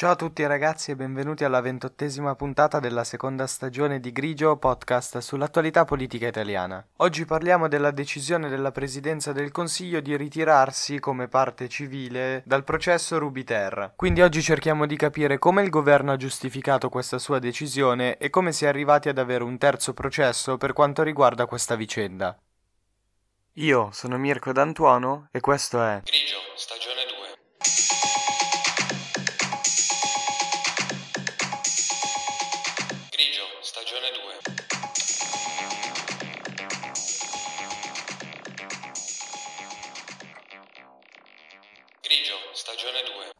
Ciao a tutti ragazzi e benvenuti alla ventottesima puntata della seconda stagione di Grigio podcast sull'attualità politica italiana. Oggi parliamo della decisione della Presidenza del Consiglio di ritirarsi come parte civile dal processo Rubiter. Quindi oggi cerchiamo di capire come il governo ha giustificato questa sua decisione e come si è arrivati ad avere un terzo processo per quanto riguarda questa vicenda. Io sono Mirko D'Antuono e questo è Grigio, stagione stagione 2.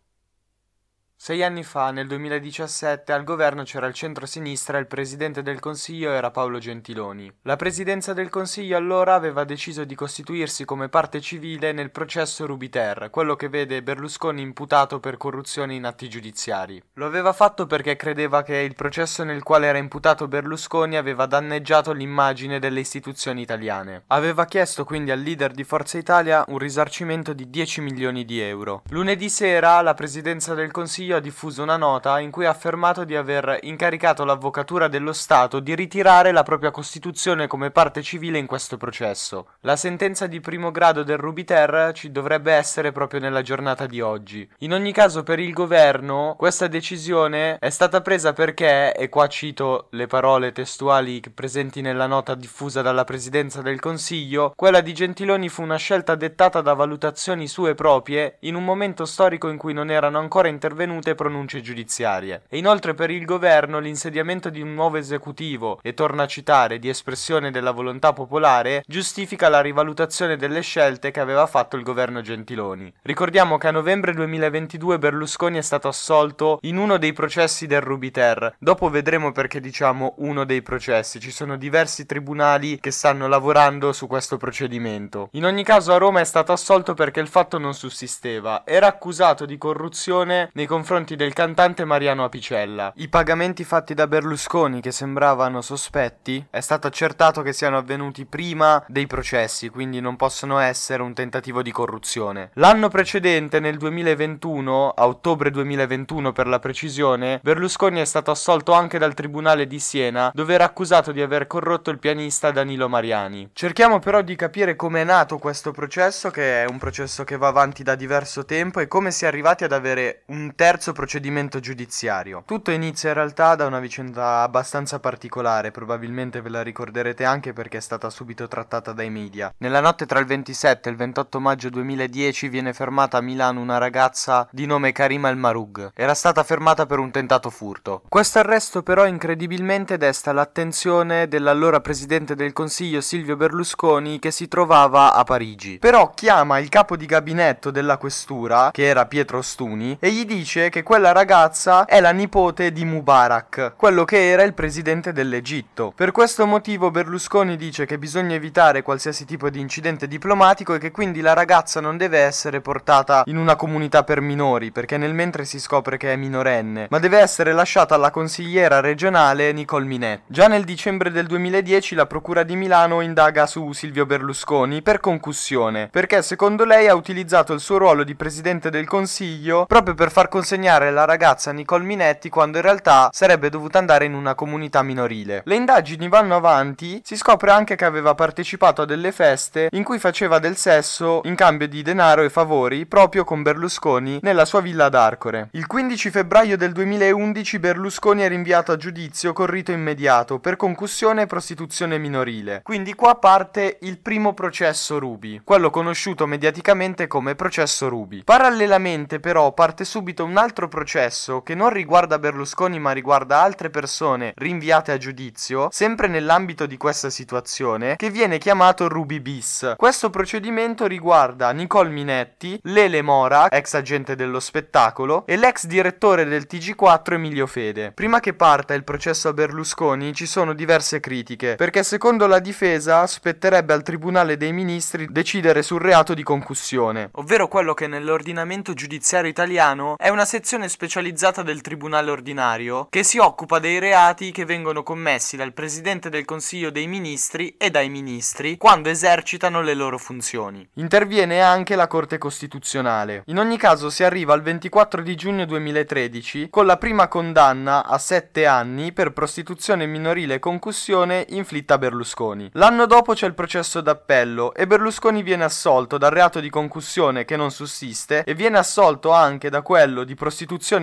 Sei anni fa, nel 2017, al governo c'era il centro-sinistra e il presidente del Consiglio era Paolo Gentiloni. La presidenza del Consiglio allora aveva deciso di costituirsi come parte civile nel processo Rubiter, quello che vede Berlusconi imputato per corruzione in atti giudiziari. Lo aveva fatto perché credeva che il processo nel quale era imputato Berlusconi aveva danneggiato l'immagine delle istituzioni italiane. Aveva chiesto quindi al leader di Forza Italia un risarcimento di 10 milioni di euro. Lunedì sera la presidenza del Consiglio ha diffuso una nota in cui ha affermato di aver incaricato l'Avvocatura dello Stato di ritirare la propria costituzione come parte civile in questo processo. La sentenza di primo grado del Rubiter ci dovrebbe essere proprio nella giornata di oggi. In ogni caso per il governo questa decisione è stata presa perché, e qua cito le parole testuali presenti nella nota diffusa dalla Presidenza del Consiglio, quella di Gentiloni fu una scelta dettata da valutazioni sue proprie in un momento storico in cui non erano ancora intervenute pronunce giudiziarie. E inoltre per il governo l'insediamento di un nuovo esecutivo, e torna a citare, di espressione della volontà popolare, giustifica la rivalutazione delle scelte che aveva fatto il governo Gentiloni. Ricordiamo che a novembre 2022 Berlusconi è stato assolto in uno dei processi del Rubiter. Dopo vedremo perché diciamo uno dei processi, ci sono diversi tribunali che stanno lavorando su questo procedimento. In ogni caso a Roma è stato assolto perché il fatto non sussisteva, era accusato di corruzione nei confronti del cantante Mariano Apicella. I pagamenti fatti da Berlusconi che sembravano sospetti è stato accertato che siano avvenuti prima dei processi, quindi non possono essere un tentativo di corruzione. L'anno precedente, nel 2021, a ottobre 2021 per la precisione, Berlusconi è stato assolto anche dal Tribunale di Siena, dove era accusato di aver corrotto il pianista Danilo Mariani. Cerchiamo però di capire come è nato questo processo, che è un processo che va avanti da diverso tempo, e come si è arrivati ad avere un terzo procedimento giudiziario. Tutto inizia in realtà da una vicenda abbastanza particolare, probabilmente ve la ricorderete anche perché è stata subito trattata dai media. Nella notte tra il 27 e il 28 maggio 2010 viene fermata a Milano una ragazza di nome Karima El Marug. Era stata fermata per un tentato furto. Questo arresto però incredibilmente desta l'attenzione dell'allora presidente del Consiglio Silvio Berlusconi che si trovava a Parigi. Però chiama il capo di gabinetto della questura, che era Pietro Stuni, e gli dice che quella ragazza è la nipote di Mubarak, quello che era il presidente dell'Egitto. Per questo motivo Berlusconi dice che bisogna evitare qualsiasi tipo di incidente diplomatico e che quindi la ragazza non deve essere portata in una comunità per minori, perché nel mentre si scopre che è minorenne, ma deve essere lasciata alla consigliera regionale Nicole Minet. Già nel dicembre del 2010 la Procura di Milano indaga su Silvio Berlusconi per concussione, perché secondo lei ha utilizzato il suo ruolo di presidente del Consiglio proprio per far consegnare la ragazza Nicole Minetti quando in realtà sarebbe dovuta andare in una comunità minorile. Le indagini vanno avanti, si scopre anche che aveva partecipato a delle feste in cui faceva del sesso in cambio di denaro e favori proprio con Berlusconi nella sua villa ad Arcore. Il 15 febbraio del 2011 Berlusconi è rinviato a giudizio con rito immediato per concussione e prostituzione minorile. Quindi qua parte il primo processo Ruby, quello conosciuto mediaticamente come processo Ruby. Parallelamente però parte subito un altro processo che non riguarda Berlusconi ma riguarda altre persone rinviate a giudizio, sempre nell'ambito di questa situazione, che viene chiamato Ruby bis. Questo procedimento riguarda Nicole Minetti, Lele Mora, ex agente dello spettacolo, e l'ex direttore del TG4 Emilio Fede. Prima che parta il processo a Berlusconi ci sono diverse critiche, perché secondo la difesa spetterebbe al Tribunale dei Ministri decidere sul reato di concussione, ovvero quello che nell'ordinamento giudiziario italiano è una sezione specializzata del Tribunale ordinario che si occupa dei reati che vengono commessi dal Presidente del Consiglio dei Ministri e dai ministri quando esercitano le loro funzioni. Interviene anche la Corte Costituzionale. In ogni caso si arriva al 24 di giugno 2013 con la prima condanna a 7 anni per prostituzione minorile e concussione inflitta a Berlusconi. L'anno dopo c'è il processo d'appello e Berlusconi viene assolto dal reato di concussione che non sussiste e viene assolto anche da quello di prostituzione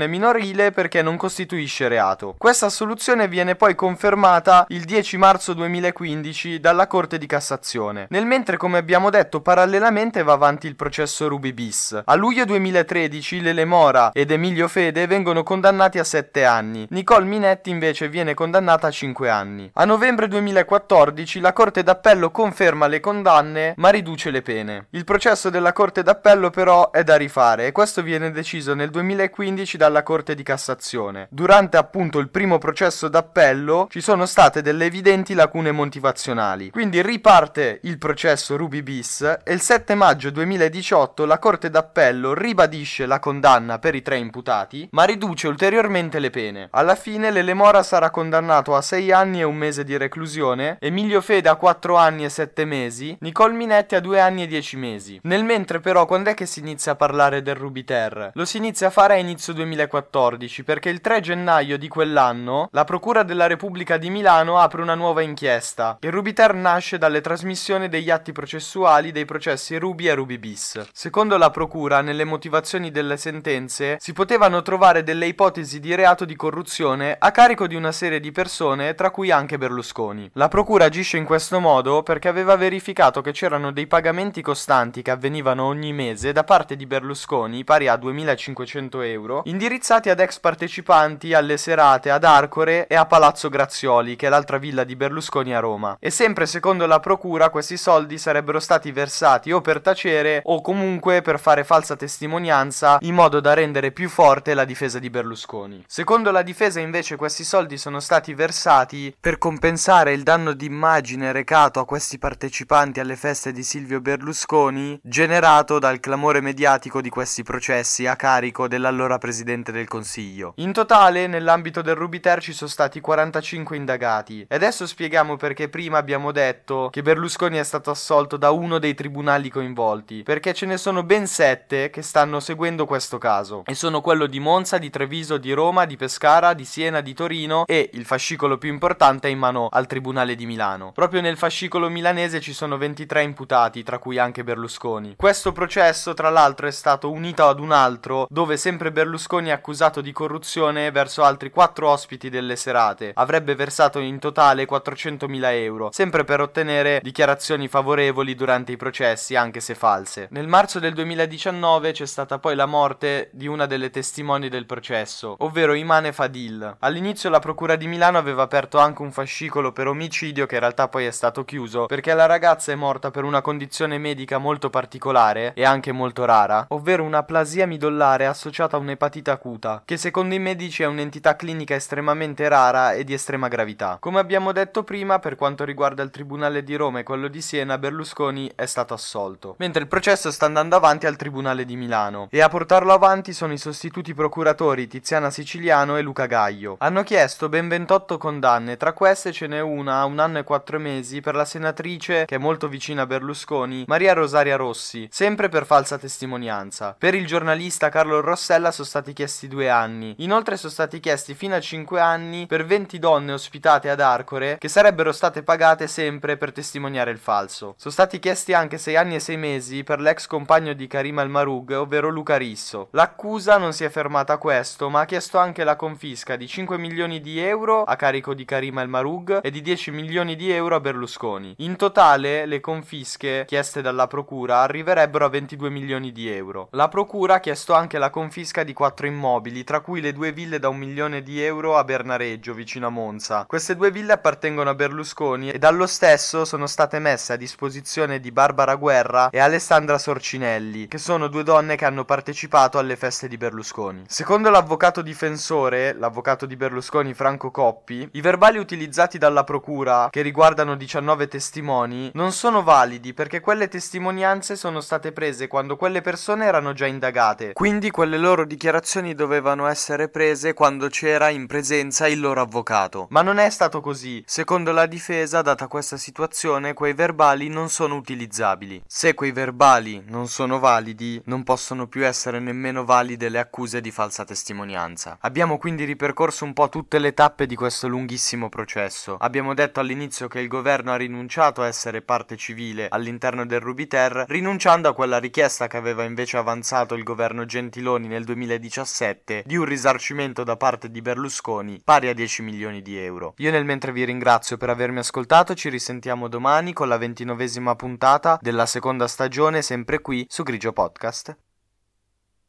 minorile perché non costituisce reato. Questa assoluzione viene poi confermata il 10 marzo 2015 dalla Corte di Cassazione. Nel mentre, come abbiamo detto, parallelamente va avanti il processo Ruby bis. A luglio 2013 Lele Mora ed Emilio Fede vengono condannati a 7 anni. Nicole Minetti invece viene condannata a 5 anni. A novembre 2014 la Corte d'Appello conferma le condanne ma riduce le pene. Il processo della Corte d'Appello però è da rifare e questo viene deciso nel 2015 dalla Corte di Cassazione. Durante appunto il primo processo d'appello ci sono state delle evidenti lacune motivazionali. Quindi riparte il processo Ruby bis e il 7 maggio 2018 la Corte d'Appello ribadisce la condanna per i tre imputati ma riduce ulteriormente le pene. Alla fine Lelemora sarà condannato a 6 anni e un mese di reclusione, Emilio Fede a 4 anni e 7 mesi, Nicole Minetti a 2 anni e 10 mesi. Nel mentre però quando è che si inizia a parlare del Rubiter? Lo si inizia a fare inizio 2014 perché il 3 gennaio di quell'anno la Procura della Repubblica di Milano apre una nuova inchiesta. Il Rubiter nasce dalle trasmissioni degli atti processuali dei processi Ruby e Ruby bis. Secondo la Procura, nelle motivazioni delle sentenze si potevano trovare delle ipotesi di reato di corruzione a carico di una serie di persone, tra cui anche Berlusconi. La Procura agisce in questo modo perché aveva verificato che c'erano dei pagamenti costanti che avvenivano ogni mese da parte di Berlusconi, pari a 2500 euro, indirizzati ad ex partecipanti alle serate ad Arcore e a Palazzo Grazioli, che è l'altra villa di Berlusconi a Roma. E sempre secondo la procura questi soldi sarebbero stati versati o per tacere o comunque per fare falsa testimonianza in modo da rendere più forte la difesa di Berlusconi. Secondo la difesa invece questi soldi sono stati versati per compensare il danno d'immagine recato a questi partecipanti alle feste di Silvio Berlusconi generato dal clamore mediatico di questi processi a carico dell'allora presidente del Consiglio. In totale, nell'ambito del Rubiter ci sono stati 45 indagati. E adesso spieghiamo perché prima abbiamo detto che Berlusconi è stato assolto da uno dei tribunali coinvolti, perché ce ne sono ben sette che stanno seguendo questo caso. E sono quello di Monza, di Treviso, di Roma, di Pescara, di Siena, di Torino e il fascicolo più importante è in mano al Tribunale di Milano. Proprio nel fascicolo milanese ci sono 23 imputati, tra cui anche Berlusconi. Questo processo, tra l'altro, è stato unito ad un altro dove sempre Berlusconi è accusato di corruzione verso altri quattro ospiti delle serate. Avrebbe versato in totale 400.000 euro, sempre per ottenere dichiarazioni favorevoli durante i processi, anche se false. Nel marzo del 2019 c'è stata poi la morte di una delle testimoni del processo, ovvero Imane Fadil. All'inizio la Procura di Milano aveva aperto anche un fascicolo per omicidio che in realtà poi è stato chiuso perché la ragazza è morta per una condizione medica molto particolare e anche molto rara, ovvero una plasia midollare associata a un'epatite acuta, che secondo i medici è un'entità clinica estremamente rara e di estrema gravità. Come abbiamo detto prima, per quanto riguarda il Tribunale di Roma e quello di Siena, Berlusconi è stato assolto, mentre il processo sta andando avanti al Tribunale di Milano e a portarlo avanti sono i sostituti procuratori Tiziana Siciliano e Luca Gaglio. Hanno chiesto ben 28 condanne, tra queste ce n'è una a un anno e quattro mesi per la senatrice che è molto vicina a Berlusconi, Maria Rosaria Rossi, sempre per falsa testimonianza. Per il giornalista Carlo Rossella sono stati chiesti due anni. Inoltre sono stati chiesti fino a 5 anni per 20 donne ospitate ad Arcore che sarebbero state pagate sempre per testimoniare il falso. Sono stati chiesti anche 6 anni e 6 mesi per l'ex compagno di Karim Al-Marug, ovvero Luca Risso. L'accusa non si è fermata a questo, ma ha chiesto anche la confisca di 5 milioni di euro a carico di Karim Al-Marug e di 10 milioni di euro a Berlusconi. In totale le confische chieste dalla procura arriverebbero a 22 milioni di euro. La procura ha chiesto anche la confisca di 4 immobili, tra cui le due ville da un milione di euro a Bernareggio, vicino a Monza. Queste due ville appartengono a Berlusconi e dallo stesso sono state messe a disposizione di Barbara Guerra e Alessandra Sorcinelli, che sono due donne che hanno partecipato alle feste di Berlusconi. Secondo l'avvocato difensore, l'avvocato di Berlusconi Franco Coppi, i verbali utilizzati dalla procura, che riguardano 19 testimoni, non sono validi perché quelle testimonianze sono state prese quando quelle persone erano già indagate. Quindi quelle loro dichiarazioni dovevano essere prese quando c'era in presenza il loro avvocato. Ma non è stato così. Secondo la difesa, data questa situazione, quei verbali non sono utilizzabili. Se quei verbali non sono validi, non possono più essere nemmeno valide le accuse di falsa testimonianza. Abbiamo quindi ripercorso un po' tutte le tappe di questo lunghissimo processo. Abbiamo detto all'inizio che il governo ha rinunciato a essere parte civile all'interno del Rubiter, rinunciando a quella richiesta che aveva invece avanzato il governo Gentiloni nel 2017 di un risarcimento da parte di Berlusconi pari a 10 milioni di euro. Io nel mentre vi ringrazio per avermi ascoltato, ci risentiamo domani con la ventinovesima puntata della seconda stagione sempre qui su Grigio Podcast.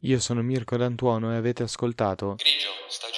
Io sono Mirko D'Antuono e avete ascoltato Grigio, stagione